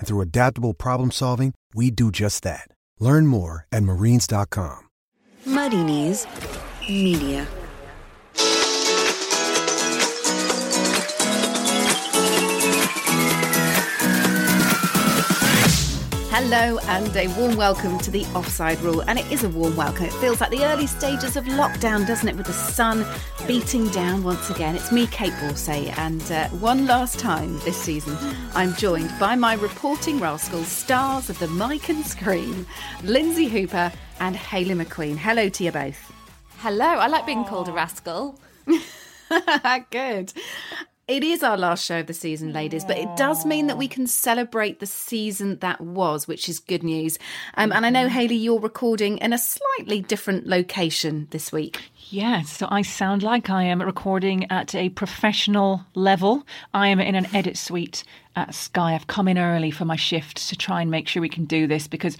And through adaptable problem solving, we do just that. Learn more at marines.com. Muddy Knees Media. Hello and a warm welcome to the Offside Rule. And it is a warm welcome. It feels like the early stages of lockdown, doesn't it? With the sun beating down once again. It's me, Kait Borsay, and uh, one last time this season, I'm joined by my reporting rascals, stars of the mic and screen, Lynsey Hooper and Hayley McQueen. Hello to you both. Hello, I like being called a rascal. Good. It is our last show of the season, ladies, but it does mean that we can celebrate the season that was, which is good news. Um, and I know, Hayley, you're recording in a slightly different location this week. Yes, so I sound like I am recording at a professional level. I am in an edit suite at Sky. I've come in early for my shift to try and make sure we can do this because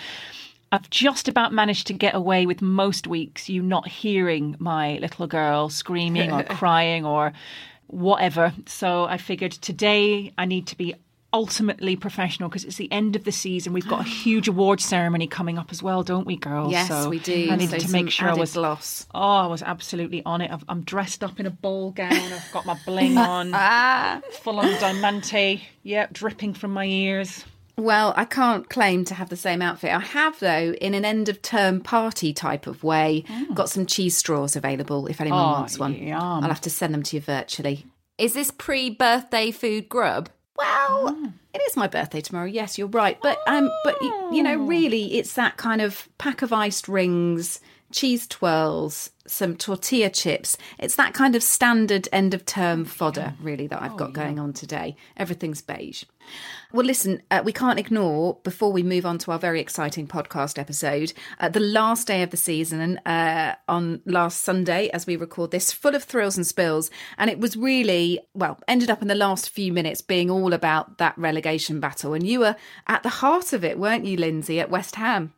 I've just about managed to get away with most weeks you not hearing my little girl screaming or crying or whatever. So I figured today I need to be ultimately professional because it's the end of the season. We've got a huge award ceremony coming up as well, don't we, girls? Yes, so we do. I needed So to make sure I was. gloss. Oh, I was absolutely on it. I've, I'm dressed up in a ball gown. I've got my bling on, ah. full on diamante. Yep, dripping from my ears. Well, I can't claim to have the same outfit. I have, though, in an end of term party type of way, got some cheese straws available if anyone Oh, wants one. yum. I'll have to send them to you virtually. Is this pre birthday food grub? Well, it is my birthday tomorrow. Yes, you're right. But um, but you know, really, it's that kind of pack of iced rings, cheese twirls, some tortilla chips. It's that kind of standard end of term fodder, really, that I've got going on today. Everything's beige. Well, listen, uh, we can't ignore before we move on to our very exciting podcast episode, uh, the last day of the season uh, on last Sunday, as we record this, full of thrills and spills. And it was really, well, ended up in the last few minutes being all about that relegation battle. And you were at the heart of it, weren't you, Lynsey, at West Ham?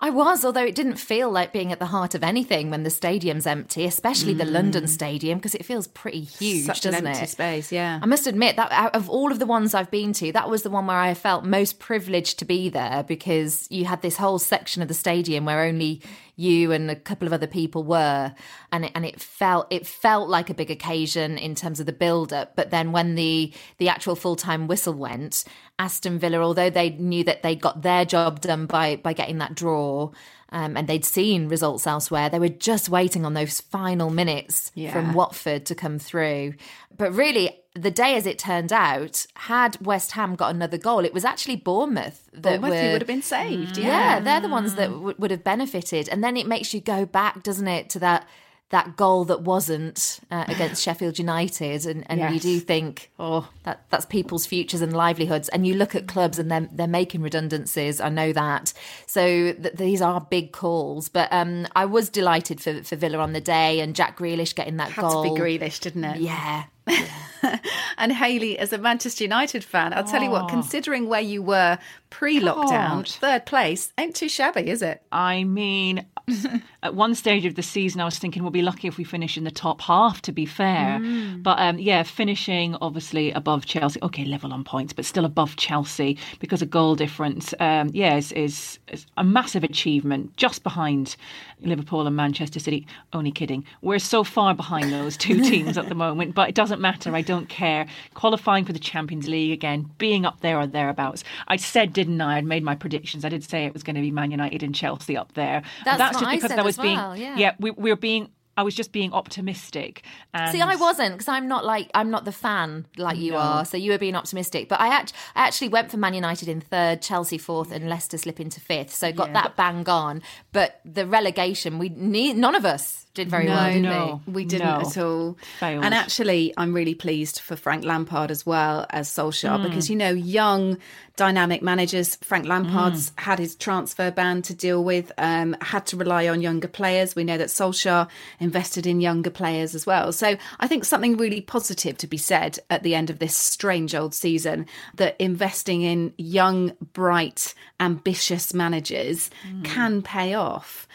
I was, although it didn't feel like being at the heart of anything when the stadium's empty, especially the London mm. Stadium, because it feels pretty huge, Such doesn't empty it? space, yeah. I must admit that out of all of the ones I've been to, that was the one where I felt most privileged to be there because you had this whole section of the stadium where only you and a couple of other people were, and it, and it felt it felt like a big occasion in terms of the build up. But then when the the actual full time whistle went, Aston Villa, although they knew that they got their job done by by getting that draw. Um, and they'd seen results elsewhere. They were just waiting on those final minutes Yeah. from Watford to come through. But really, the day as it turned out, had West Ham got another goal, it was actually Bournemouth that Bournemouth, were, would have been saved, yeah, yeah. they're the ones that w- would have benefited. And then it makes you go back, doesn't it, to that that goal that wasn't uh, against Sheffield United, and, and you do think, oh, that that's people's futures and livelihoods. And you look at clubs and they're they're making redundancies. I know that. So th- these are big calls. But um, I was delighted for for Villa on the day and Jack Grealish getting that Had goal. to be Grealish, didn't it? Yeah. And Hayley, as a Manchester United fan, I'll tell you what, considering where you were pre lockdown, third place ain't too shabby, is it? I mean, at one stage of the season, I was thinking we'll be lucky if we finish in the top half, to be fair. But um, yeah, finishing obviously above Chelsea. Okay, level on points, but still above Chelsea because of goal difference. Um, yeah, is, is, is a massive achievement, just behind Liverpool and Manchester City. Only kidding. We're so far behind those two teams at the moment, but it doesn't matter. I don't care. Qualifying for the Champions League again, being up there or thereabouts. I said, didn't I? I'd made my predictions. I did say it was going to be Man United and Chelsea up there. That's That's just because I was as being, well, yeah. we, we're being I was just being optimistic. And See, I wasn't because I'm not like I'm not the fan like you No. are. So you were being optimistic, but I, act- I actually went for Man United in third, Chelsea fourth, and Leicester slip into fifth. So got that bang on. But the relegation, we need none of us did very no, well, did no. we? we didn't No. at all. Failed. And actually, I'm really pleased for Frank Lampard as well as Solskjaer mm. because you know, young, dynamic managers. Frank Lampard's had his transfer ban to deal with, um, had to rely on younger players. We know that Solskjaer invested in younger players as well. So I think something really positive to be said at the end of this strange old season that investing in young, bright, ambitious managers can pay off.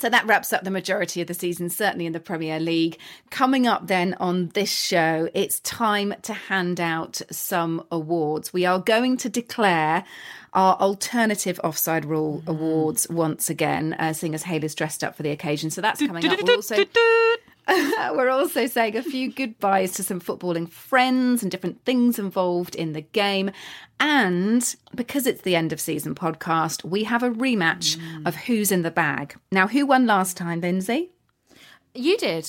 So that wraps up the majority of the season, certainly in the Premier League. Coming up then on this show, it's time to hand out some awards. We are going to declare our alternative offside rule awards once again, uh, seeing as Hayley's dressed up for the occasion. So that's coming up. We're also we're also saying a few goodbyes to some footballing friends and different things involved in the game. And because it's the end of season podcast, we have a rematch mm. of Who's in the Bag. Now, who won last time, Lynsey? You did.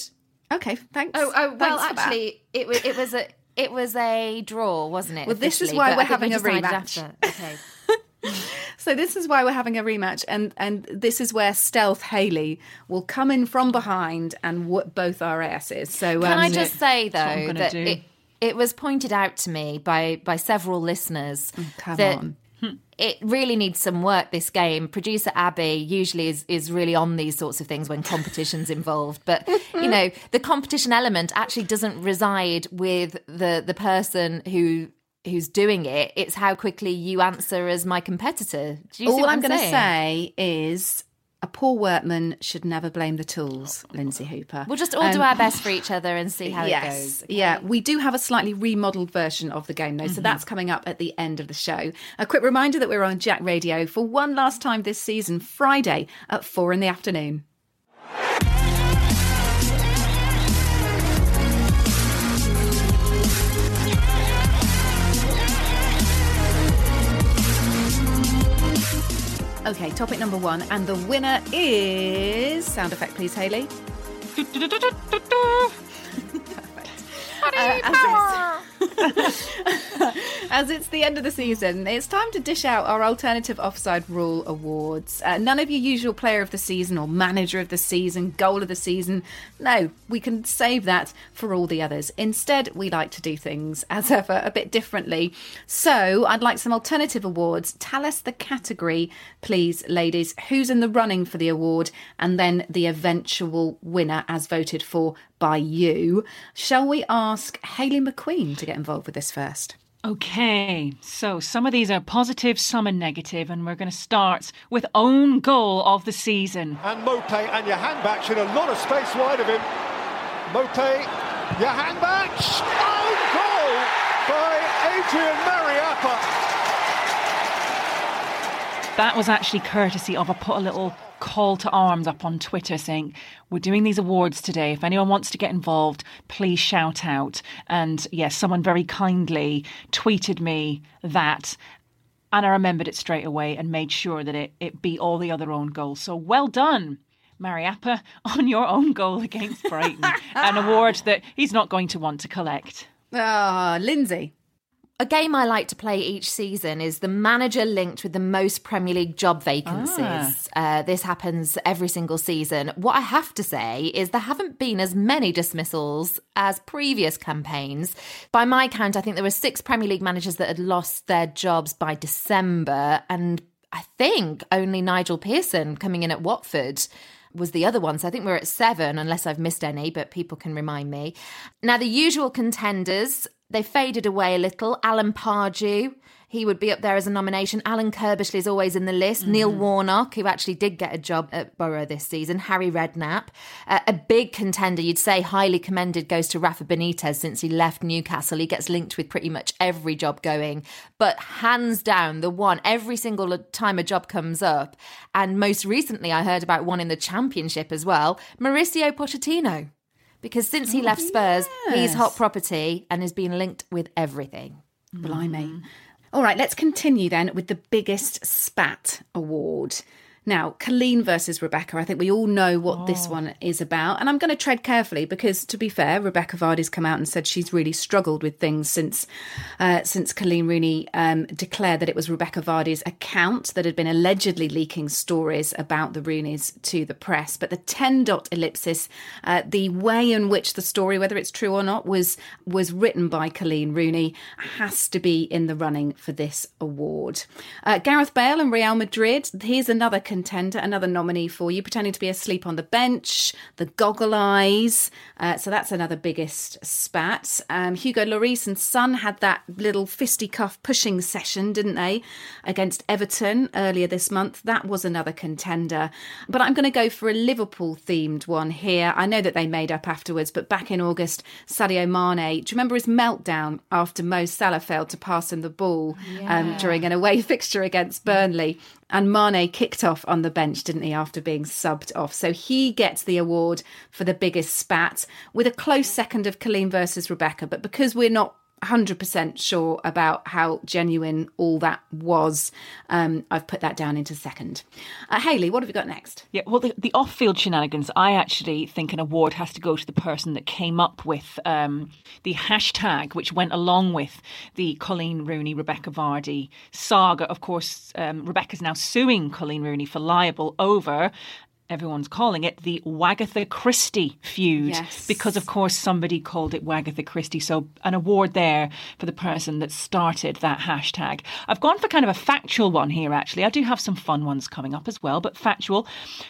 Okay, thanks. Oh, oh well, Thanks actually, it was it was a it was a draw, wasn't it? Well, this is why we're I think we having a rematch. Okay. So this is why we're having a rematch, and and this is where Stealth Hayley will come in from behind and whoop both our asses. So Can um, I just say though that it, it was pointed out to me by by several listeners Oh, come that on. it really needs some work. This game, producer Abby usually is is really on these sorts of things when competitions involved, but you know the competition element actually doesn't reside with the the person who. Who's doing it? It's how quickly you answer as my competitor. Do you see all what I'm, going to say is a poor workman should never blame the tools, Lynsey Hooper. We'll just all do Um, our best for each other and see how it yes, goes. yeah. We do have a slightly remodeled version of the game, though, Mm-hmm. so that's coming up at the end of the show. A quick reminder that we're on Jack Radio for one last time this season, Friday at four in the afternoon. Okay, topic number one, and the winner is sound effect, please, Hayley. Uh, as, it's, the end of the season, it's time to dish out our alternative offside rule awards. Uh, none of your usual player of the season or manager of the season, goal of the season. No, we can save that for all the others. Instead, we like to do things, as ever, a bit differently. So I'd like some alternative awards. Tell us the category, please, ladies. Who's in the running for the award, and then the eventual winner as voted for by you. Shall we ask Hayley McQueen to get involved with this first? Okay, so some of these are positive, some are negative, and we're going to start with own goal of the season. and Maupay and your Johan in a lot of space wide of him. Maupay, Johan own goal by Adrian Mariappa. That was actually courtesy of I put a little call to arms up on Twitter saying we're doing these awards today. If anyone wants to get involved, please shout out. And yes, someone very kindly tweeted me that. And I remembered it straight away and made sure that it, it beat all the other own goals. So well done, Mariappa, on your own goal against Brighton. An award that he's not going to want to collect. Ah, Lynsey. A game I like to play each season is the manager linked with the most Premier League job vacancies. Uh, this happens every single season. What I have to say is there haven't been as many dismissals as previous campaigns. By my count, I think there were six Premier League managers that had lost their jobs by December, and I think only Nigel Pearson coming in at Watford was the other one. So I think we're at seven, unless I've missed any, but people can remind me. Now, the usual contenders, they faded away a little. Alan Pardew, he would be up there as a nomination. Alan Curbishley is always in the list. Neil Warnock, who actually did get a job at Boro this season. Harry Redknapp. Uh, a big contender, you'd say highly commended, goes to Rafa Benitez since he left Newcastle. He gets linked with pretty much every job going. But hands down, the one, every single time a job comes up, and most recently I heard about one in the Championship as well, Mauricio Pochettino. Because since he oh, left Spurs, he's hot property and has been linked with everything. Blimey. All right, let's continue then with the biggest spat award. Now, Colleen versus Rebecca, I think we all know what this one is about. And I'm going to tread carefully because, to be fair, Rebecca Vardy's come out and said she's really struggled with things since uh, since Colleen Rooney um, declared that it was Rebecca Vardy's account that had been allegedly leaking stories about the Rooneys to the press. But the 10 dot ellipsis, uh, the way in which the story, whether it's true or not, was was written by Colleen Rooney, has to be in the running for this award. Uh, Gareth Bale and Real Madrid, here's another contender, another nominee for you, pretending to be asleep on the bench, the goggle eyes. Uh, so that's another biggest spat. Um, Hugo Lloris and Son had that little fisticuff pushing session, didn't they, against Everton earlier this month. That was another contender. But I'm going to go for a Liverpool themed one here. I know that they made up afterwards, but back in August, Sadio Mane, do you remember his meltdown after Mo Salah failed to pass him the ball um, during an away fixture against Burnley? And Mane kicked off on the bench, didn't he, after being subbed off? So he gets the award for the biggest spat, with a close second of Colleen versus Rebecca. But because we're not 100% sure about how genuine all that was, um, I've put that down into second. Uh, Hayley, what have you got next? Yeah, well, the, the off-field shenanigans. I actually think an award has to go to the person that came up with um, the hashtag, which went along with the Colleen Rooney Rebecca Vardy saga. Of course, um, Rebecca's now suing Colleen Rooney for libel over. Everyone's calling it the Wagatha Christie feud Yes. because, of course, somebody called it Wagatha Christie. So, an award there for the person that started that hashtag. I've gone for kind of a factual one here, actually. I do have some fun ones coming up as well, but factual.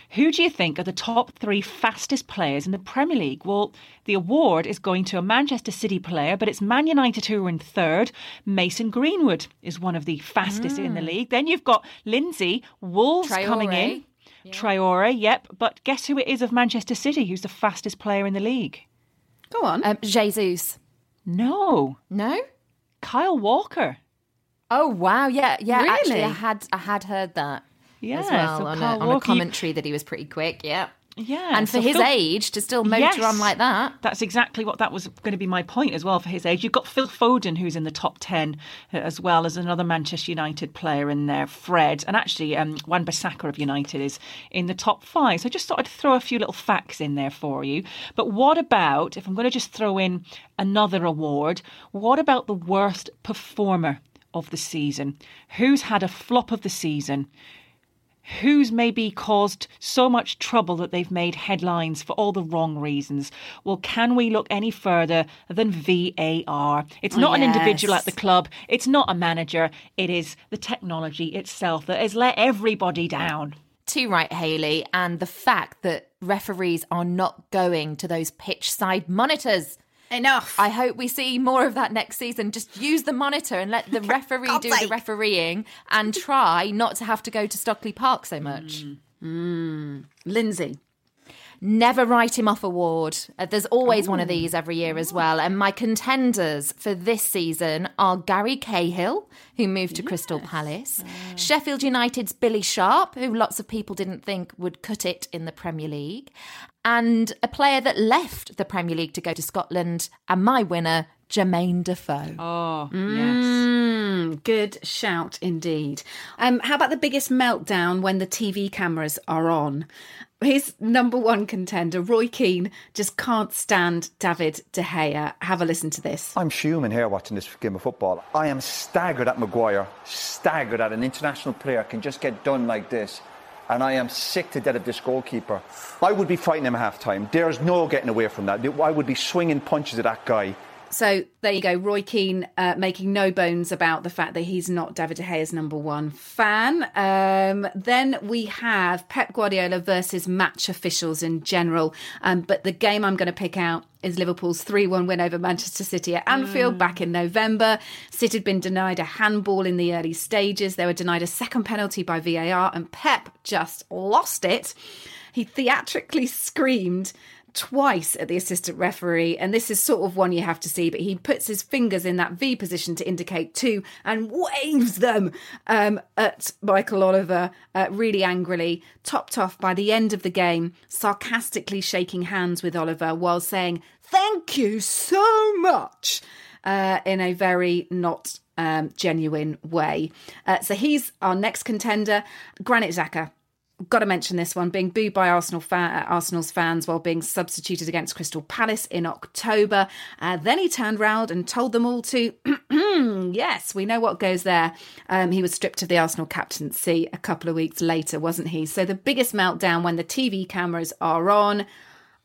Who do you think are the top three fastest players in the Premier League? Well, the award is going to a Manchester City player, but it's Man United who are in third. Mason Greenwood is one of the fastest in the mm. league. Then you've got Lynsey, Wolves coming in. Traore. Traore, yep. But guess who it is of Manchester City who's the fastest player in the league? Go on. Um, Jesus. No, No? Kyle Walker. Oh wow, yeah, yeah. Actually, I had I had heard that Yeah, as well so on, a, Kyle on a Walker, you- commentary that he was pretty quick. Yeah, Yeah, and for his age to still motor Yes. on like that. That's exactly what that was going to be my point as well for his age. You've got Phil Foden, who's in the top 10, uh, as well as another Manchester United player in there, Fred. And actually, um, Wan Bissaka of United is in the top five. So I just thought I'd throw a few little facts in there for you. But what about, if I'm going to just throw in another award, what about the worst performer of the season? Who's had a flop of the season? Who's maybe caused so much trouble that they've made headlines for all the wrong reasons. Well, can we look any further than VAR? It's oh, not an individual at the club, it's not a manager, it is the technology itself that has let everybody down. Too right, Hayley, and the fact that referees are not going to those pitch side monitors. Enough. I hope we see more of that next season. Just use the monitor and let the referee do the refereeing and try not to have to go to Stockley Park so much. Lynsey. Never write him off award. Uh, there's always one of these every year as well. And my contenders for this season are Gary Cahill, who moved to Crystal Palace, Sheffield United's Billy Sharp, who lots of people didn't think would cut it in the Premier League, and a player that left the Premier League to go to Scotland, and my winner, Jermaine Defoe. Oh, yes. Mm, good shout indeed. Um, how about the biggest meltdown when the TV cameras are on? His number one contender, Roy Keane, just can't stand David De Gea. Have a listen to this. I'm fuming here watching this game of football. I am staggered at Maguire, staggered at an international player can just get done like this. And I am sick to death of this goalkeeper. I would be fighting him half time. There's no getting away from that. I would be swinging punches at that guy. So there you go, Roy Keane uh, making no bones about the fact that he's not David De Gea's number one fan. Um, then we have Pep Guardiola versus match officials in general. Um, but the game I'm going to pick out is Liverpool's 3 1 win over Manchester City at Anfield back in November. City had been denied a handball in the early stages. They were denied a second penalty by VAR, and Pep just lost it. He theatrically screamed twice at the assistant referee, and this is sort of one you have to see. But he puts his fingers in that V position to indicate two and waves them um, at Michael Oliver uh, really angrily, topped off by the end of the game, sarcastically shaking hands with Oliver while saying, Thank you so much, uh, in a very not um, genuine way. Uh, so he's our next contender, Granit Xhaka. Got to mention this one being booed by Arsenal fa- Arsenal's fans while being substituted against Crystal Palace in October. Uh, then he turned round and told them all to, yes, we know what goes there. Um, he was stripped of the Arsenal captaincy a couple of weeks later, wasn't he? So the biggest meltdown when the TV cameras are on.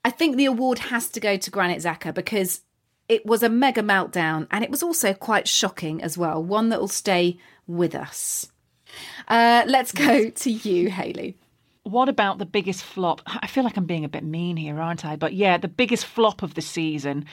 I think the award has to go to Granit Xhaka because it was a mega meltdown and it was also quite shocking as well. One that will stay with us. Uh, let's go to you, Hayley what about the biggest flop? I feel like I'm being a bit mean here, aren't I? But yeah, the biggest flop of the season.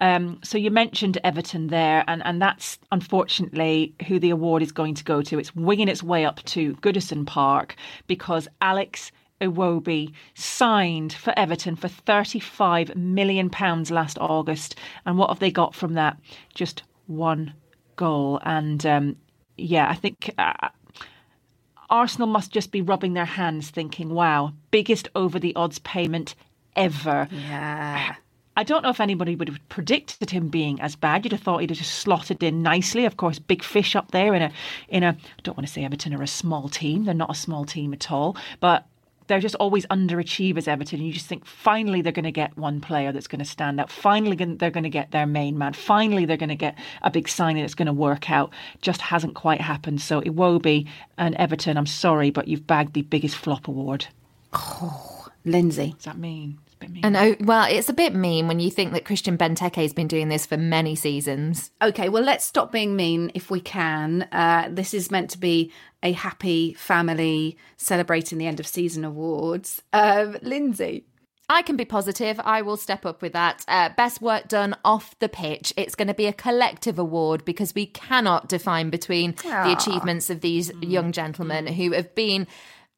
Um, so you mentioned Everton there, and, and that's unfortunately who the award is going to go to. It's winging its way up to Goodison Park because Alex Iwobi signed for Everton for £35 million last August. And what have they got from that? Just one goal. And um, yeah, I think. Uh, Arsenal must just be rubbing their hands thinking, wow, biggest over the odds payment ever. Yeah. I don't know if anybody would have predicted him being as bad. You'd have thought he'd have just slotted in nicely. Of course, big fish up there in a in a I don't want to say Everton are a small team. They're not a small team at all. But they're just always underachievers, Everton. And you just think finally they're going to get one player that's going to stand out. Finally, they're going to get their main man. Finally, they're going to get a big signing that's going to work out. Just hasn't quite happened. So Iwobi and Everton, I'm sorry, but you've bagged the biggest flop award. Oh, Lynsey. What does that mean? And oh, well, it's a bit mean when you think that Christian Benteke has been doing this for many seasons. Okay, well, let's stop being mean if we can. Uh, this is meant to be a happy family celebrating the end of season awards. Uh, Lynsey. I can be positive. I will step up with that. Uh, best work done off the pitch. It's going to be a collective award because we cannot define between Aww. the achievements of these young gentlemen who have been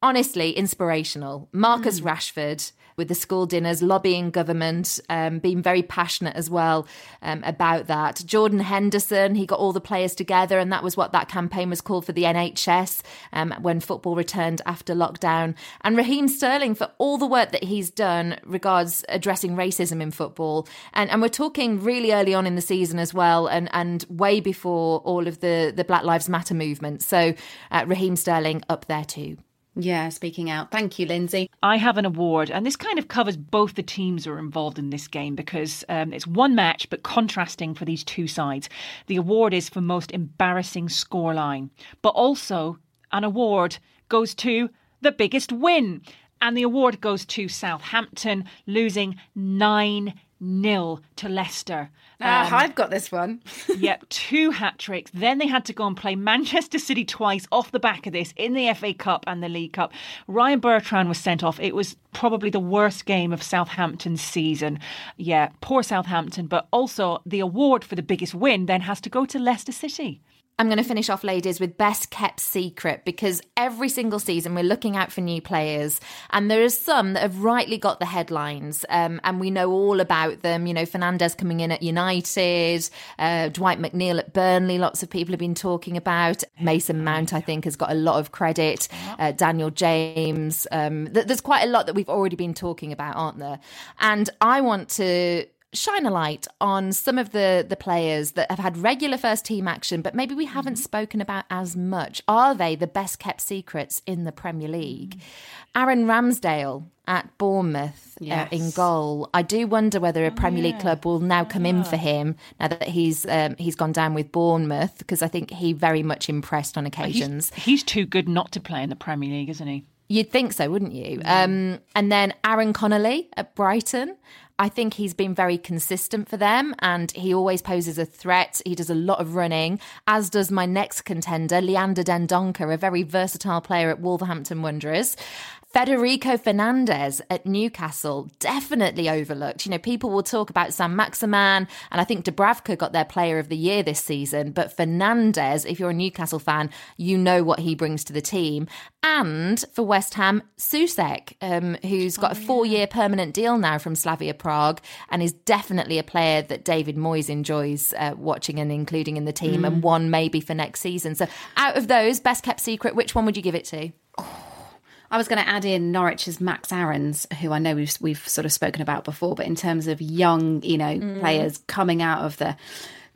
honestly inspirational. Marcus mm. Rashford with the school dinners, lobbying government, um, being very passionate as well um, about that. Jordan Henderson, he got all the players together, and that was what that campaign was called for the NHS um, when football returned after lockdown. And Raheem Sterling for all the work that he's done regards addressing racism in football. And, and we're talking really early on in the season as well, and, and way before all of the, the Black Lives Matter movement. So uh, Raheem Sterling up there too. Yeah, speaking out. Thank you, Lynsey. I have an award, and this kind of covers both the teams who are involved in this game because um, it's one match but contrasting for these two sides. The award is for most embarrassing scoreline, but also an award goes to the biggest win. And the award goes to Southampton, losing 9 nil to Leicester. Ah, um, I've got this one. yep, two hat tricks. Then they had to go and play Manchester City twice off the back of this in the FA Cup and the League Cup. Ryan Bertrand was sent off. It was probably the worst game of Southampton's season. Yeah, poor Southampton, but also the award for the biggest win then has to go to Leicester City. I'm going to finish off, ladies, with best kept secret because every single season we're looking out for new players, and there are some that have rightly got the headlines, um, and we know all about them. You know, Fernandes coming in at United, uh, Dwight McNeil at Burnley. Lots of people have been talking about Mason Mount. I think has got a lot of credit. Uh, Daniel James. Um, th- there's quite a lot that we've already been talking about, aren't there? And I want to shine a light on some of the the players that have had regular first team action but maybe we haven't mm-hmm. spoken about as much are they the best kept secrets in the premier league mm-hmm. aaron ramsdale at bournemouth yes. uh, in goal i do wonder whether a oh, premier league club will now come in for him now that he's um, he's gone down with bournemouth because i think he very much impressed on occasions he's, he's too good not to play in the premier league isn't he You'd think so, wouldn't you? Mm. Um, and then Aaron Connolly at Brighton. I think he's been very consistent for them and he always poses a threat. He does a lot of running, as does my next contender, Leander Dendoncker, a very versatile player at Wolverhampton Wanderers. Federico Fernandez at Newcastle, definitely overlooked. You know, people will talk about Saint-Maximin, and I think Dubravka got their player of the year this season. But Fernandez, if you're a Newcastle fan, you know what he brings to the team. And for West Ham, Soucek, um, who's got oh, a four year permanent deal now from Slavia Prague and is definitely a player that David Moyes enjoys uh, watching and including in the team, mm. and one maybe for next season. So, out of those, best kept secret, which one would you give it to? Oh. I was going to add in Norwich's Max Aarons, who I know we've we've sort of spoken about before, but in terms of young, you know, mm. players coming out of the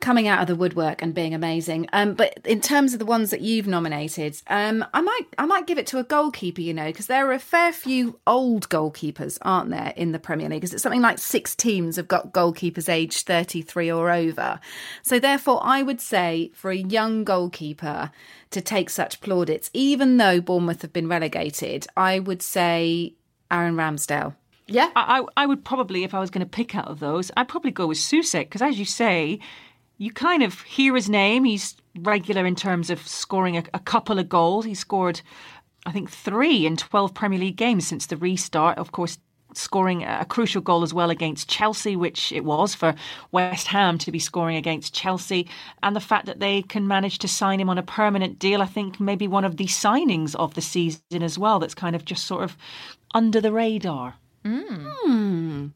coming out of the woodwork and being amazing. Um, but in terms of the ones that you've nominated, um, I might I might give it to a goalkeeper, you know, because there are a fair few old goalkeepers, aren't there, in the Premier League? Because it's something like six teams have got goalkeepers aged 33 or over. So therefore, I would say for a young goalkeeper to take such plaudits, even though Bournemouth have been relegated, I would say Aaron Ramsdale. Yeah. I, I, I would probably, if I was going to pick out of those, I'd probably go with Soucek because, as you say, you kind of hear his name. He's regular in terms of scoring a, a couple of goals. He scored, I think, three in 12 Premier League games since the restart. Of course, scoring a crucial goal as well against Chelsea, which it was for West Ham to be scoring against Chelsea. And the fact that they can manage to sign him on a permanent deal, I think maybe one of the signings of the season as well, that's kind of just sort of under the radar. Hmm.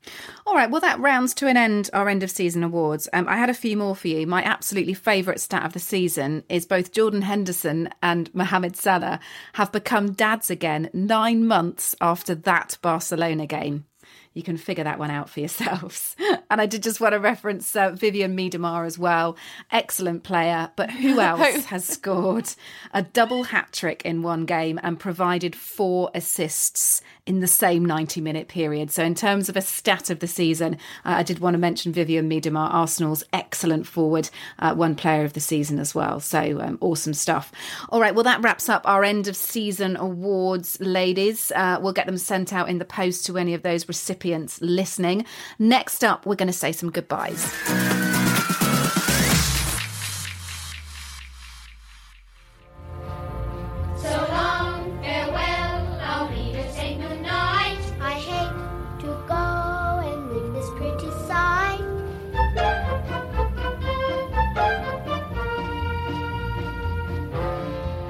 All right, well, that rounds to an end our end of season awards. Um, I had a few more for you. My absolutely favourite stat of the season is both Jordan Henderson and Mohamed Salah have become dads again nine months after that Barcelona game. You can figure that one out for yourselves. and I did just want to reference uh, Vivianne Miedema as well. Excellent player, but who else has scored a double hat trick in one game and provided four assists in the same 90 minute period? So, in terms of a stat of the season, uh, I did want to mention Vivianne Miedema, Arsenal's excellent forward, uh, one player of the season as well. So, um, awesome stuff. All right, well, that wraps up our end of season awards, ladies. Uh, we'll get them sent out in the post to any of those recipients listening. Next up, we're going to say some goodbyes. So long, farewell, I'll be to say goodnight. I hate to go and leave this pretty sight.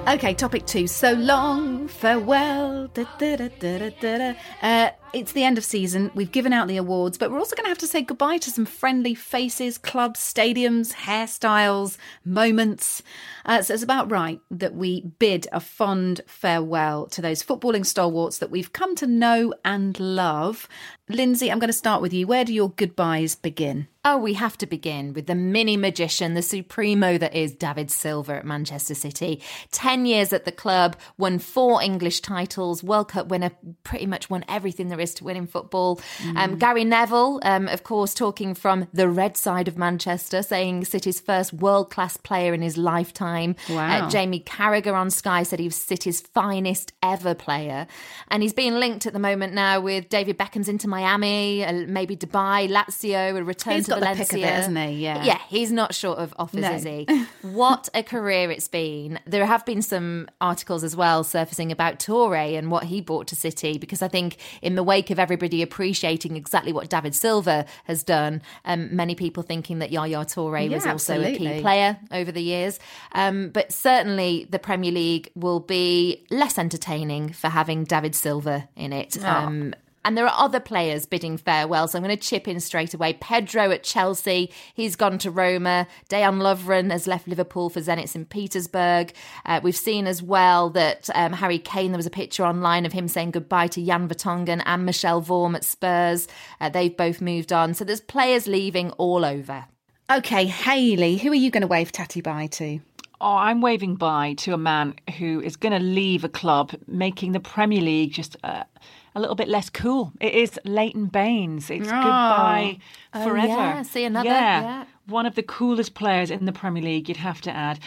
Okay, topic two. So long, farewell. Da, da, da, da, da, da, da. Uh, it's the end of season. We've given out the awards, but we're also going to have to say goodbye to some friendly faces, clubs, stadiums, hairstyles, moments. Uh, so it's about right that we bid a fond farewell to those footballing stalwarts that we've come to know and love. Lynsey, I'm going to start with you. Where do your goodbyes begin? Oh, we have to begin with the mini magician, the supremo that is David Silva at Manchester City. 10 years at the club, won four English titles, World Cup winner, pretty much won everything there is to win in football. Um, Gary Neville, um, of course, talking from the red side of Manchester, saying City's first world class player in his lifetime. Wow. Uh, Jamie Carragher on Sky said he was City's finest ever player. And he's being linked at the moment now with David Beckham's Inter Miami, uh, maybe Dubai, Lazio, a return He's to got the Valencia. pick of it, hasn't he? Yeah. Yeah, he's not short of offers, No. is he? what a career it's been. There have been some articles as well surfacing about Touré and what he brought to City, because I think in the wake of everybody appreciating exactly what David Silva has done, um, many people thinking that Yaya Touré was Yeah, also a key player over the years. Um, but certainly the Premier League will be less entertaining for having David Silva in it. Um, and there are other players bidding farewell, so I'm going to chip in straight away. Pedro at Chelsea, he's gone to Roma. Dejan Lovren has left Liverpool for Zenit St. Petersburg. Uh, we've seen as well that um, Harry Kane, there was a picture online of him saying goodbye to Jan Vertonghen and Michel Vorm at Spurs. Uh, they've both moved on. So there's players leaving all over. Okay, Hayley, who are you going to wave tatty bye to? Oh, I'm waving bye to a man who is going to leave a club, making the Premier League just uh, a little bit less cool. It is Leighton Baines. It's oh. goodbye Oh, forever. yeah, see another, Yeah. yeah. one of the coolest players in the Premier League. You'd have to add.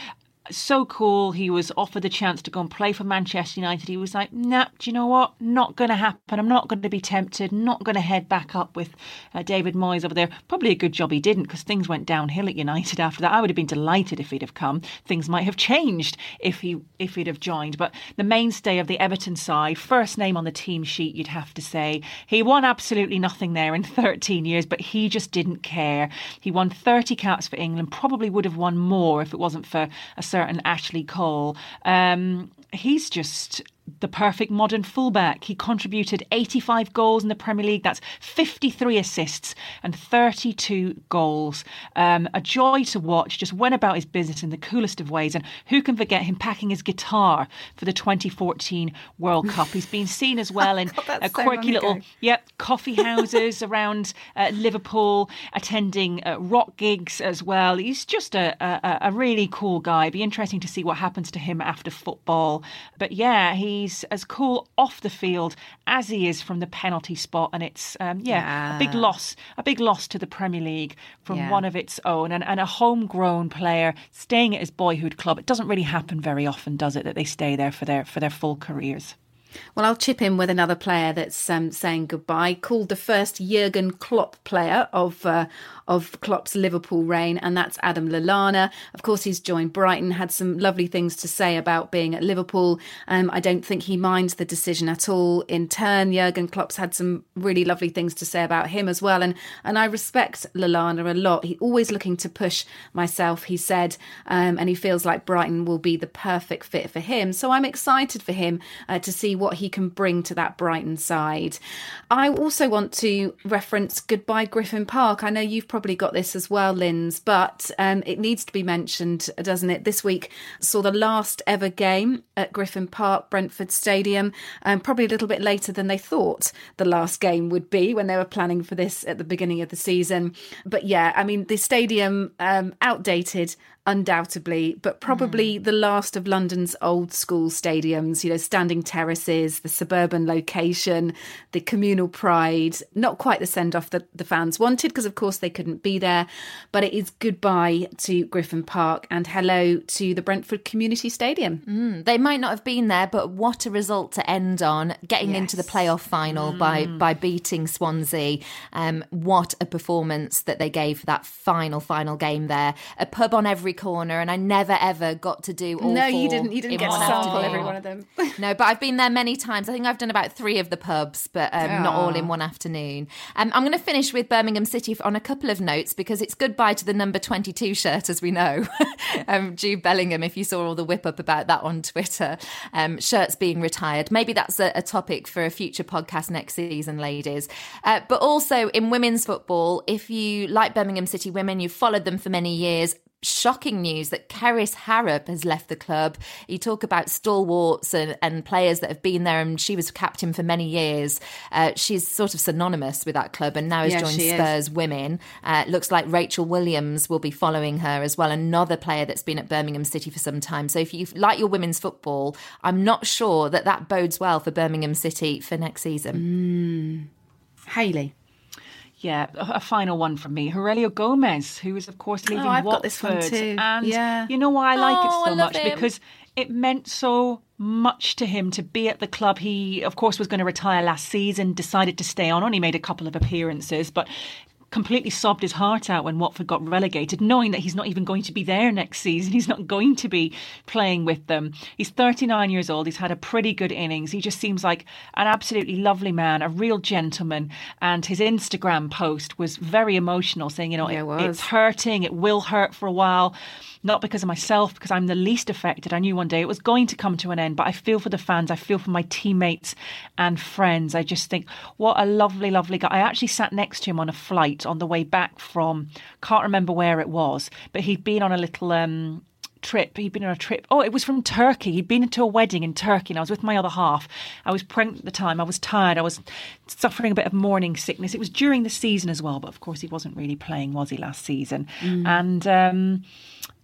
So cool. He was offered the chance to go and play for Manchester United. He was like, nah, do you know what? Not going to happen. I'm not going to be tempted. Not going to head back up with uh, David Moyes over there. Probably a good job he didn't because things went downhill at United after that. I would have been delighted if he'd have come. Things might have changed if he if he'd have joined. But the mainstay of the Everton side, first name on the team sheet, you'd have to say. He won absolutely nothing there in 13 years, but he just didn't care. He won 30 caps for England, probably would have won more if it wasn't for a certain Ashley Cole. Um, he's just the perfect modern fullback. He contributed 85 goals in the Premier League. That's 53 assists and 32 goals. Um, a joy to watch. Just went about his business in the coolest of ways. And who can forget him packing his guitar for the 2014 World Cup? He's been seen as well in God, a so quirky long little. Yep, coffee houses around uh, Liverpool, attending uh, rock gigs as well. He's just a, a, a really cool guy. Be interesting to see what happens to him after football. But yeah, he's as cool off the field as he is from the penalty spot, and it's um, yeah, a big loss, a big loss to the Premier League from Yeah. one of its own, and, and a homegrown player staying at his boyhood club. It doesn't really happen very often, does it, that they stay there for their for their full careers. Well, I'll chip in with another player that's um, saying goodbye, called the first Jurgen Klopp player of uh, of Klopp's Liverpool reign, and that's Adam Lallana. Of course, he's joined Brighton, had some lovely things to say about being at Liverpool. Um, I don't think he minds the decision at all. In turn, Jurgen Klopp's had some really lovely things to say about him as well, and and I respect Lallana a lot. He always looking to push myself, he said, um, and he feels like Brighton will be the perfect fit for him. So I'm excited for him uh, to see what he can bring to that Brighton side. I also want to reference Goodbye Griffin Park. I know you've probably got this as well, Linz, but um, it needs to be mentioned, doesn't it? This week saw the last ever game at Griffin Park, Brentford Stadium, um, probably a little bit later than they thought the last game would be when they were planning for this at the beginning of the season. But yeah, I mean, the stadium um, outdated undoubtedly, but probably mm. the last of London's old school stadiums, you know, standing terraces, the suburban location, the communal pride, not quite the send off that the fans wanted, because of course they couldn't be there. But it is goodbye to Griffin Park and hello to the Brentford Community Stadium. Mm, they might not have been there, but what a result to end on! Getting into the playoff final by mm. by beating Swansea. Um, what a performance that they gave for that final final game there. A pub on every corner, and I never ever got to do all. no, you didn't. You didn't get to sample every one of them. No, but I've been there many times. I think I've done about three of the pubs, but um, not all in one afternoon. Um, I'm going to finish with Birmingham City on a couple of notes because it's goodbye to the number 22 shirt, as we know. um, Jude Bellingham, if you saw all the whip up about that on Twitter, um, shirts being retired. Maybe that's a, a topic for a future podcast next season, ladies. Uh, but also in women's football, if you like Birmingham City women, you've followed them for many years shocking news that Kerys Harrop has left the club. You talk about stalwarts and, and players that have been there, and she was captain for many years. Uh, she's sort of synonymous with that club and now has Yeah, joined she is. Spurs Women. Uh, looks like Rachel Williams will be following her as well, another player that's been at Birmingham City for some time. So if you like your women's football, I'm not sure that that bodes well for Birmingham City for next season. Hayley. Yeah, a a final one from me. Heurelho Gomes, who is, of course, leaving Oh, I've Watford. got this one too. And Yeah. you know why I like Oh, it so much? him. Because it meant so much to him to be at the club. He, of course, was going to retire last season, decided to stay on, only made a couple of appearances, but completely sobbed his heart out when Watford got relegated, knowing that he's not even going to be there next season. He's not going to be playing with them. He's 39 years old. He's had a pretty good innings. He just seems like an absolutely lovely man, a real gentleman. And his Instagram post was very emotional, saying, you know, Yeah, it it- it's hurting, it will hurt for a while. Not because of myself, because I'm the least affected. I knew one day it was going to come to an end, but I feel for the fans. I feel for my teammates and friends. I just think, what a lovely, lovely guy. I actually sat next to him on a flight on the way back from, can't remember where it was, but he'd been on a little um, trip. He'd been on a trip. Oh, it was from Turkey. He'd been to a wedding in Turkey, and I was with my other half. I was pregnant at the time. I was tired. I was suffering a bit of morning sickness. It was during the season as well, but of course he wasn't really playing, was he, last season? And um,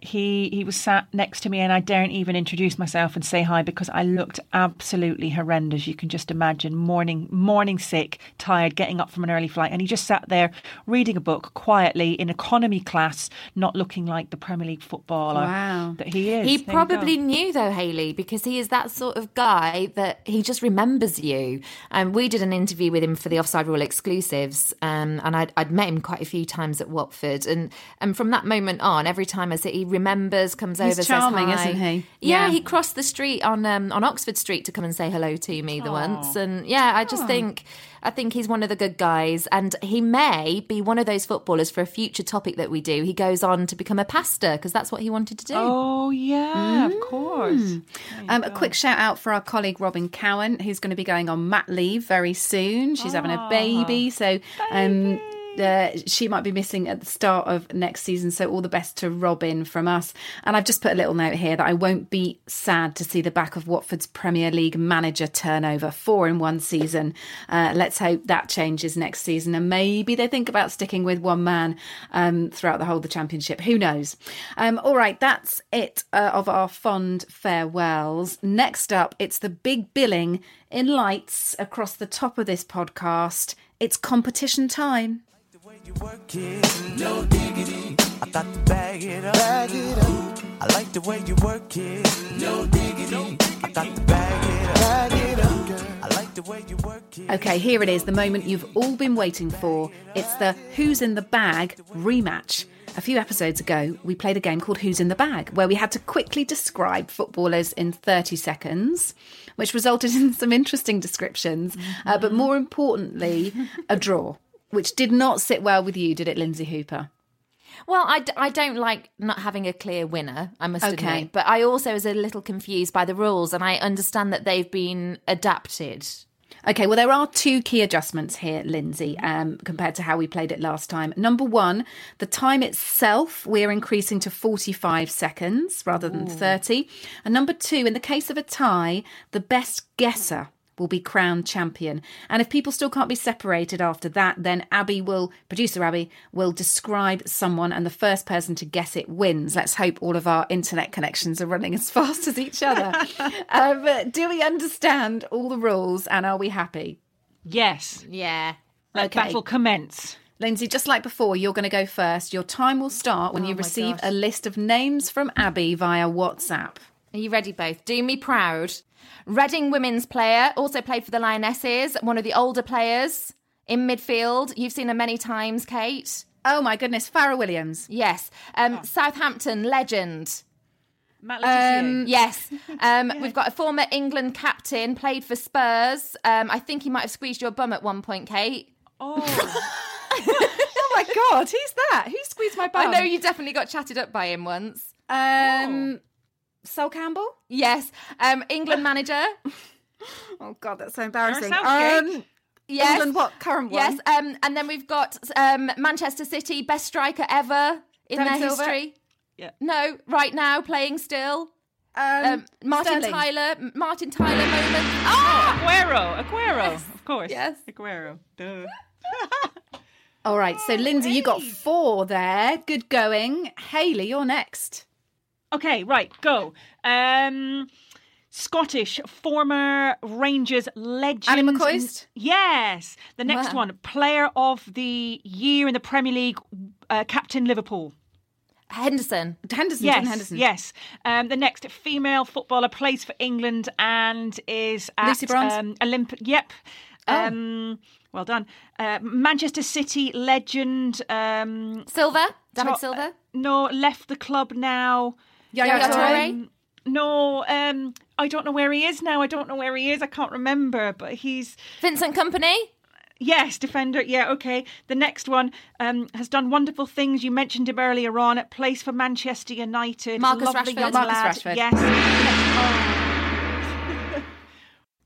he he was sat next to me, and I daren't even introduce myself and say hi because I looked absolutely horrendous. You can just imagine morning morning sick, tired, getting up from an early flight, and he just sat there reading a book quietly in economy class, not looking like the Premier League footballer Wow. that he is. He There probably knew though, Hayley, because he is that sort of guy that he just remembers you. And we did an interview with him for the Offside Rule exclusives, um, and I'd, I'd met him quite a few times at Watford, and and from that moment on, every time I he remembers, comes He's over, charming, says hi. isn't he? Yeah, Yeah. he crossed the street on um, on Oxford Street to come and say hello to me the once, and yeah, I just think. I think he's one of the good guys, and he may be one of those footballers for a future topic that we do. He goes on to become a pastor because that's what he wanted to do. Oh yeah, of course. Um, a quick shout out for our colleague Robyn Cowen, who's going to be going on mat leave very soon. She's having a baby, so um, uh, she might be missing at the start of next season. So all the best to Robyn from us. And I've just put a little note here that I won't be sad to see the back of Watford's Premier League manager turnover, four in one season. Uh, let's hope that changes next season, and maybe they think about sticking with one man um, throughout the whole of the championship. Who knows? Um, all right, that's it uh, of our fond farewells. Next up, it's the big billing in lights across the top of this podcast. It's competition time. You work it, no diggity. I got to bag it up. Bag it up. I like the way you work it, no diggity. I got to bag it up. Bag it up. I like the way you work it. Okay, here it is, the moment you've all been waiting for. It's the Who's in the Bag rematch. A few episodes ago, we played a game called Who's in the Bag, where we had to quickly describe footballers in 30 seconds, which resulted in some interesting descriptions, uh, but more importantly, a draw, which did not sit well with you, did it, Lynsey Hooper? Well, I, d- I don't like not having a clear winner, I must Okay. admit. But I also was a little confused by the rules, and I understand that they've been adapted. Okay, well, there are two key adjustments here, Lynsey, um, compared to how we played it last time. Number one, the time itself, we're increasing to 45 seconds rather than 30. And number two, in the case of a tie, the best guesser will be crowned champion. And if people still can't be separated after that, then Abby will, producer Abby, will describe someone and the first person to guess it wins. Let's hope all of our internet connections are running as fast as each other. um, do we understand all the rules and are we happy? Yes. Yeah. Let Okay. battle commence. Lynsey, just like before, you're going to go first. Your time will start when Oh you receive gosh. a list of names from Abby via WhatsApp. Are you ready, both? Do me proud. Reading women's player, also played for the Lionesses, one of the older players in midfield. You've seen her many times, Kait. Oh my goodness, Fara Williams. Yes. Um, Southampton legend. Matt Le Tissier. Yes. Um, We've got a former England captain, played for Spurs. Um, I think he might have squeezed your bum at one point, Kait. oh, Oh my God, who's that? Who squeezed my bum? I know you definitely got chatted up by him once. Um, Sol Campbell. Yes. Um, England manager. Oh God, that's so embarrassing. Southgate. Um, Yes. England, what current one? Yes. Um, and then we've got um, Manchester City, best striker ever in David their Silva? history. Yeah. No, right now playing still. Um, Um, Martin Sterling. Tyler. Martin Tyler moment. Ah! Aguero. Aguero. Of course. Yes. Aguero. Duh. All right, so Lynsey, you got four there. Good going. Hayley, you're next. Okay, right, go. Um, Scottish former Rangers legend. Ally McCoist? Yes. The next Wow. one, player of the year in the Premier League, uh, captain Liverpool. Henderson. Henderson. Yes, Jordan Henderson. yes. Um, the next female footballer plays for England and is at Lucy Bronze? Um, Olympic. Yep. Oh. Um, well done. Uh, Manchester City legend. Um, Silva. David To- Silva. no, left the club now. Yaya Yaya Touré. Touré. No, um, I don't know where he is now. I don't know where he is. I can't remember, but he's Vincent Kompany. yes, defender. Yeah, okay. The next one um, has done wonderful things. You mentioned him earlier on. At plays for Manchester United. Marcus Lovely Rashford. young Marcus lad. Rashford. Yes. Next-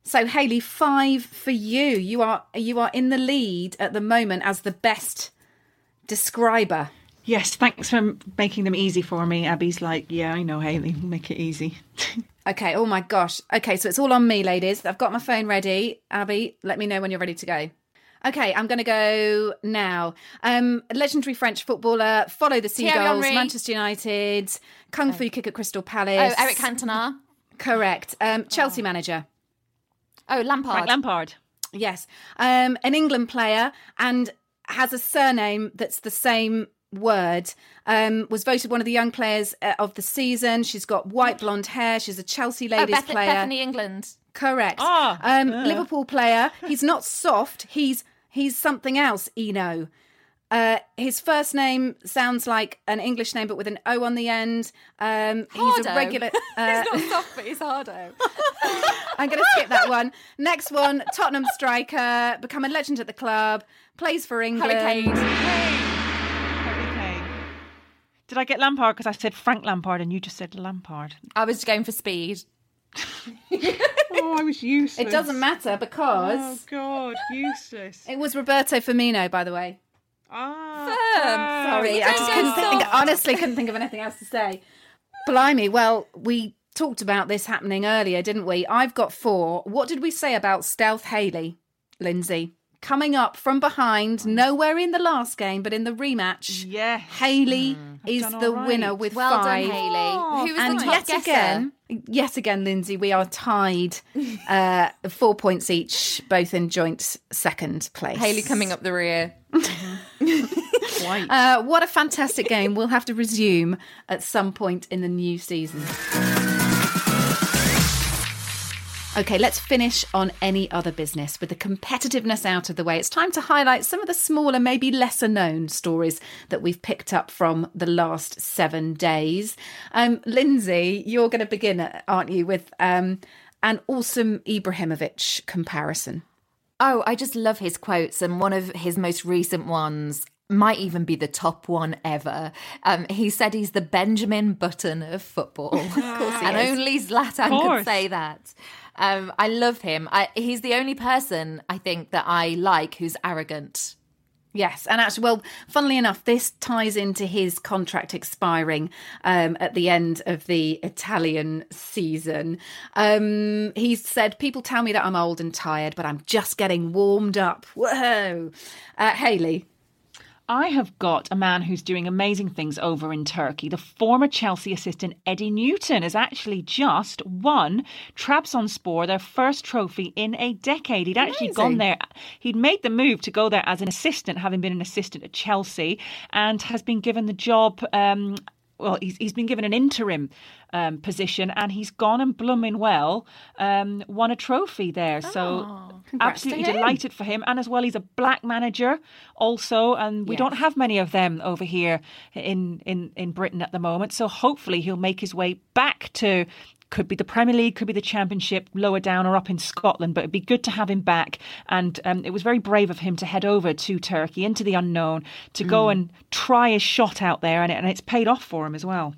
So Hayley, five for you. You are you are in the lead at the moment as the best describer. Oh, yes. Thanks for making them easy for me. Abby's like, yeah, I know, Hayley. We'll make it easy. Okay. Oh my gosh. Okay, so it's all on me, ladies. I've got my phone ready. Abby, let me know when you're ready to go. Okay, I'm going to go now. Um, legendary French footballer, follow the Thierry Seagulls, Manchester United, Kung Fu kick at Crystal Oh, Palace. Eric Cantona. Correct. Um, Chelsea manager. Oh, Lampard. Frank Lampard. Yes. Um, an England player and has a surname that's the same word. Um, was voted one of the young players uh, of the season. She's got white blonde hair. She's a Chelsea Oh, ladies Beth- player. Bethany England. Correct. Ah, um, Liverpool player. He's not soft. He's he's something else. Eno. Uh, his first name sounds like an English name, but with an O on the end. Um, he's a regular. Uh, He's not soft, but he's hardo. I'm going to skip that one. Next one, Tottenham striker, become a legend at the club, plays for England. Harry Kane. Harry Kane. Did I get Lampard because I said Frank Lampard and you just said Lampard? I was going for speed. oh, I was useless. It doesn't matter because Oh God, useless. it was Roberto Firmino, by the way. Ah, Sorry, I just couldn't think, honestly couldn't think of anything else to say. Blimey, well, we talked about this happening earlier, didn't we? I've got four. What did we say about Stealth Hayley, Lynsey? Coming up from behind, nowhere in the last game, but in the rematch. Yeah. Hayley is the all right. winner with Well five. done, Hayley. Who was and the top yet guesser? again, yet again, Lynsey, we are tied, uh, four points each, both in joint second place. Hayley coming up the rear. Uh, what a fantastic game. We'll have to resume at some point in the new season. Okay, let's finish on any other business. With the competitiveness out of the way, it's time to highlight some of the smaller, maybe lesser known stories that we've picked up from the last seven days. Um, Lynsey, you're going to begin, aren't you, with um, an awesome Ibrahimovic comparison? Oh, I just love his quotes, and one of his most recent ones might even be the top one ever. Um, he said he's the Benjamin Button of football, and only Zlatan could say that. Um, I love him. I, he's the only person I think that I like who's arrogant. Yes, and actually, well, funnily enough, this ties into his contract expiring um, at the end of the Italian season. Um, he said, "People tell me that I'm old and tired, but I'm just getting warmed up." Whoa, uh, Hayley. I have got a man who's doing amazing things over in Turkey. The former Chelsea assistant Eddie Newton has actually just won Trabzonspor their first trophy in a decade. He'd actually Amazing. gone there. He'd made the move to go there as an assistant, having been an assistant at Chelsea, and has been given the job. Um, well, he's, he's been given an interim um, position, and he's gone and blooming well um, won a trophy there. so absolutely delighted for him. And as well, he's a black manager also, and we don't have many of them over here in, in, in Britain at the moment. So hopefully he'll make his way back to could be the Premier League, could be the Championship, lower down or up in Scotland. But it'd be good to have him back. And um, it was very brave of him to head over to Turkey into the unknown to go and try his shot out there, and, it, and it's paid off for him as well.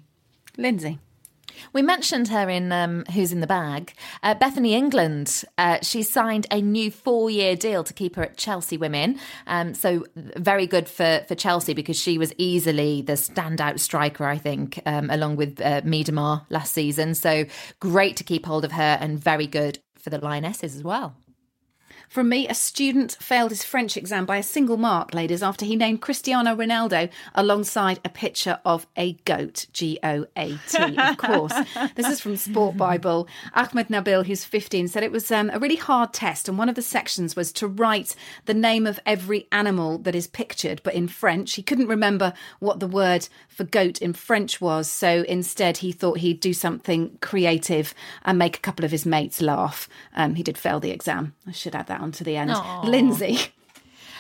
Lynsey. We mentioned her in um, Who's in the Bag. Uh, Bethany England, uh, she signed a new four year deal to keep her at Chelsea Women. Um, so, very good for, for Chelsea because she was easily the standout striker, I think, um, along with uh, Miedema last season. So, great to keep hold of her and very good for the Lionesses as well. From me, a student failed his French exam by a single mark, ladies, after he named Cristiano Ronaldo alongside a picture of a goat. G O A T, of course. this is from Sport Bible. Ahmed Nabil, who's 15, said it was um, a really hard test, and one of the sections was to write the name of every animal that is pictured, but in French. He couldn't remember what the word for goat in French was, so instead he thought he'd do something creative and make a couple of his mates laugh. Um, he did fail the exam. I should add that on to the end. Lynsey.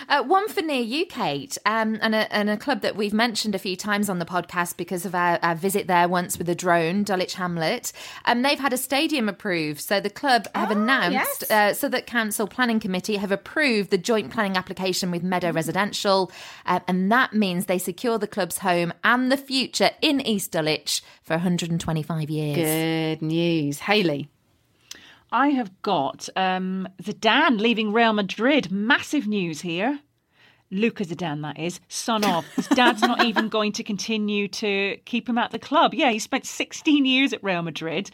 Uh, one for near you, Kate, um, and, a, and a club that we've mentioned a few times on the podcast because of our, our visit there once with a drone, Dulwich Hamlet. Um, they've had a stadium approved, so the club have announced, yes. uh, so that Council Planning Committee have approved the joint planning application with Meadow Residential, uh, and that means they secure the club's home and the future in East Dulwich for 125 years. Good news. Hayley. I have got um, Zidane leaving Real Madrid. Massive news here. Luca Zidane, that is, son of. His dad's not even going to continue to keep him at the club. Yeah, he spent 16 years at Real Madrid.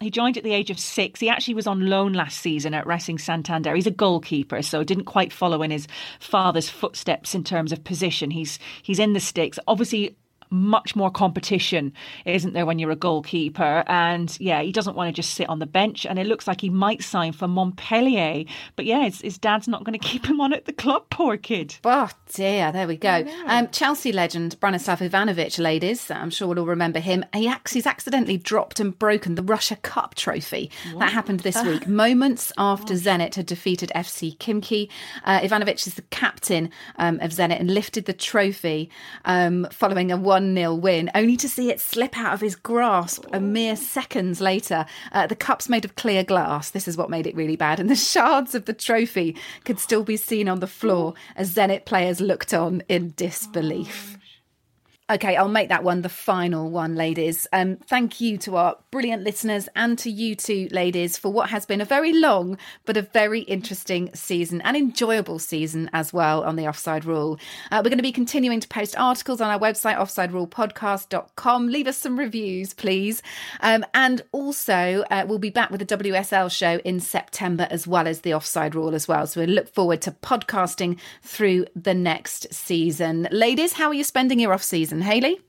He joined at the age of six. He actually was on loan last season at Racing Santander. He's a goalkeeper, so didn't quite follow in his father's footsteps in terms of position. He's he's in the sticks. Obviously, much more competition, isn't there, when you're a goalkeeper? And yeah, he doesn't want to just sit on the bench. And it looks like he might sign for Montpellier. But yeah, his, his dad's not going to keep him on at the club, poor kid. Oh dear, there we go. Um, Chelsea legend Branislav Ivanovic, ladies, I'm sure we'll all remember him. He ac- he's accidentally dropped and broken the Russia Cup trophy. That happened this week, moments after Zenit had defeated FC Khimki. Uh, Ivanovic is the captain um, of Zenit and lifted the trophy um, following a 1 0 win, only to see it slip out of his grasp a mere seconds later. Uh, the cup's made of clear glass. This is what made it really bad. And the shards of the trophy could still be seen on the floor as Zenit players looked on in disbelief. Okay, I'll make that one the final one, ladies. Um, thank you to our brilliant listeners and to you two, ladies, for what has been a very long but a very interesting season and enjoyable season as well on the Offside Rule. Uh, we're going to be continuing to post articles on our website, offsiderulepodcast.com. Leave us some reviews, please. Um, and also, uh, we'll be back with the WSL show in September as well as the Offside Rule as well. So we look forward to podcasting through the next season. Ladies, how are you spending your off season? Hayley?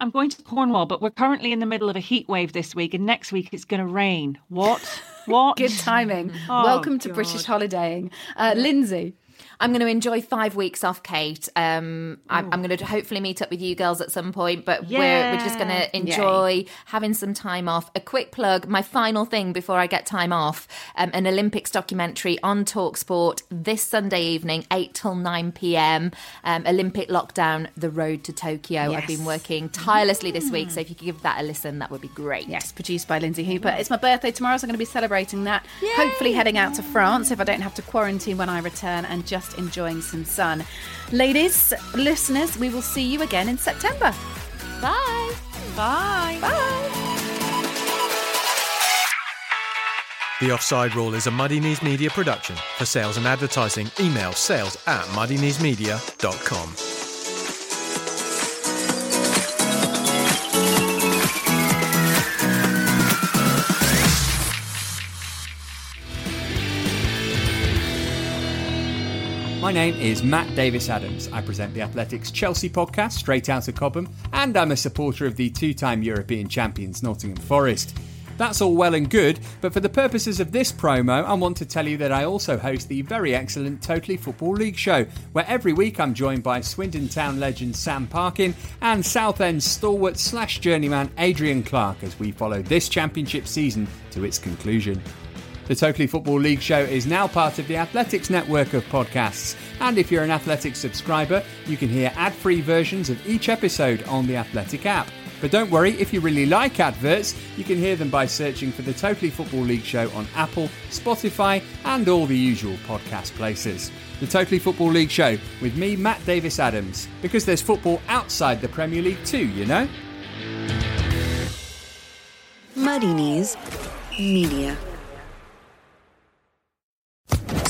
I'm going to Cornwall, but we're currently in the middle of a heat wave this week, and next week it's going to rain. What? What? Good timing. Oh, Welcome to God. British holidaying. Uh, Lynsey. I'm going to enjoy five weeks off, Kait. Um, I'm, I'm going to hopefully meet up with you girls at some point, but we're, we're just going to enjoy having some time off. A quick plug, my final thing before I get time off, um, an Olympics documentary on Talksport this Sunday evening, 8 till 9 p.m. Um, Olympic lockdown, the road to Tokyo. I've been working tirelessly this week, so if you could give that a listen, that would be great. Yes, produced by Lynsey Hooper. It's my birthday tomorrow, so I'm going to be celebrating that. Hopefully, heading out to France if I don't have to quarantine when I return and just enjoying some sun. Ladies, listeners, we will see you again in September. Bye. Bye. Bye. The Offside Rule is a Muddy Knees Media production. For sales and advertising, email sales at muddykneesmedia.com. My name is Matt Davies Adams. I present the Athletics Chelsea podcast, Straight Out of Cobham, and I'm a supporter of the two time European champions Nottingham Forest. That's all well and good, but for the purposes of this promo, I want to tell you that I also host the very excellent Totally Football League show, where every week I'm joined by Swindon Town legend Sam Parkin and Southend stalwart slash journeyman Adrian Clarke as we follow this championship season to its conclusion. The Totally Football League show is now part of the Athletics network of podcasts, and if you're an Athletics subscriber, you can hear ad free versions of each episode on the Athletic app. But don't worry, if you really like adverts, you can hear them by searching for the Totally Football League show on Apple, Spotify, and all the usual podcast places. The Totally Football League show with me, Matt Davies Adams, because there's football outside the Premier League too, you know? Muddy Knees Media.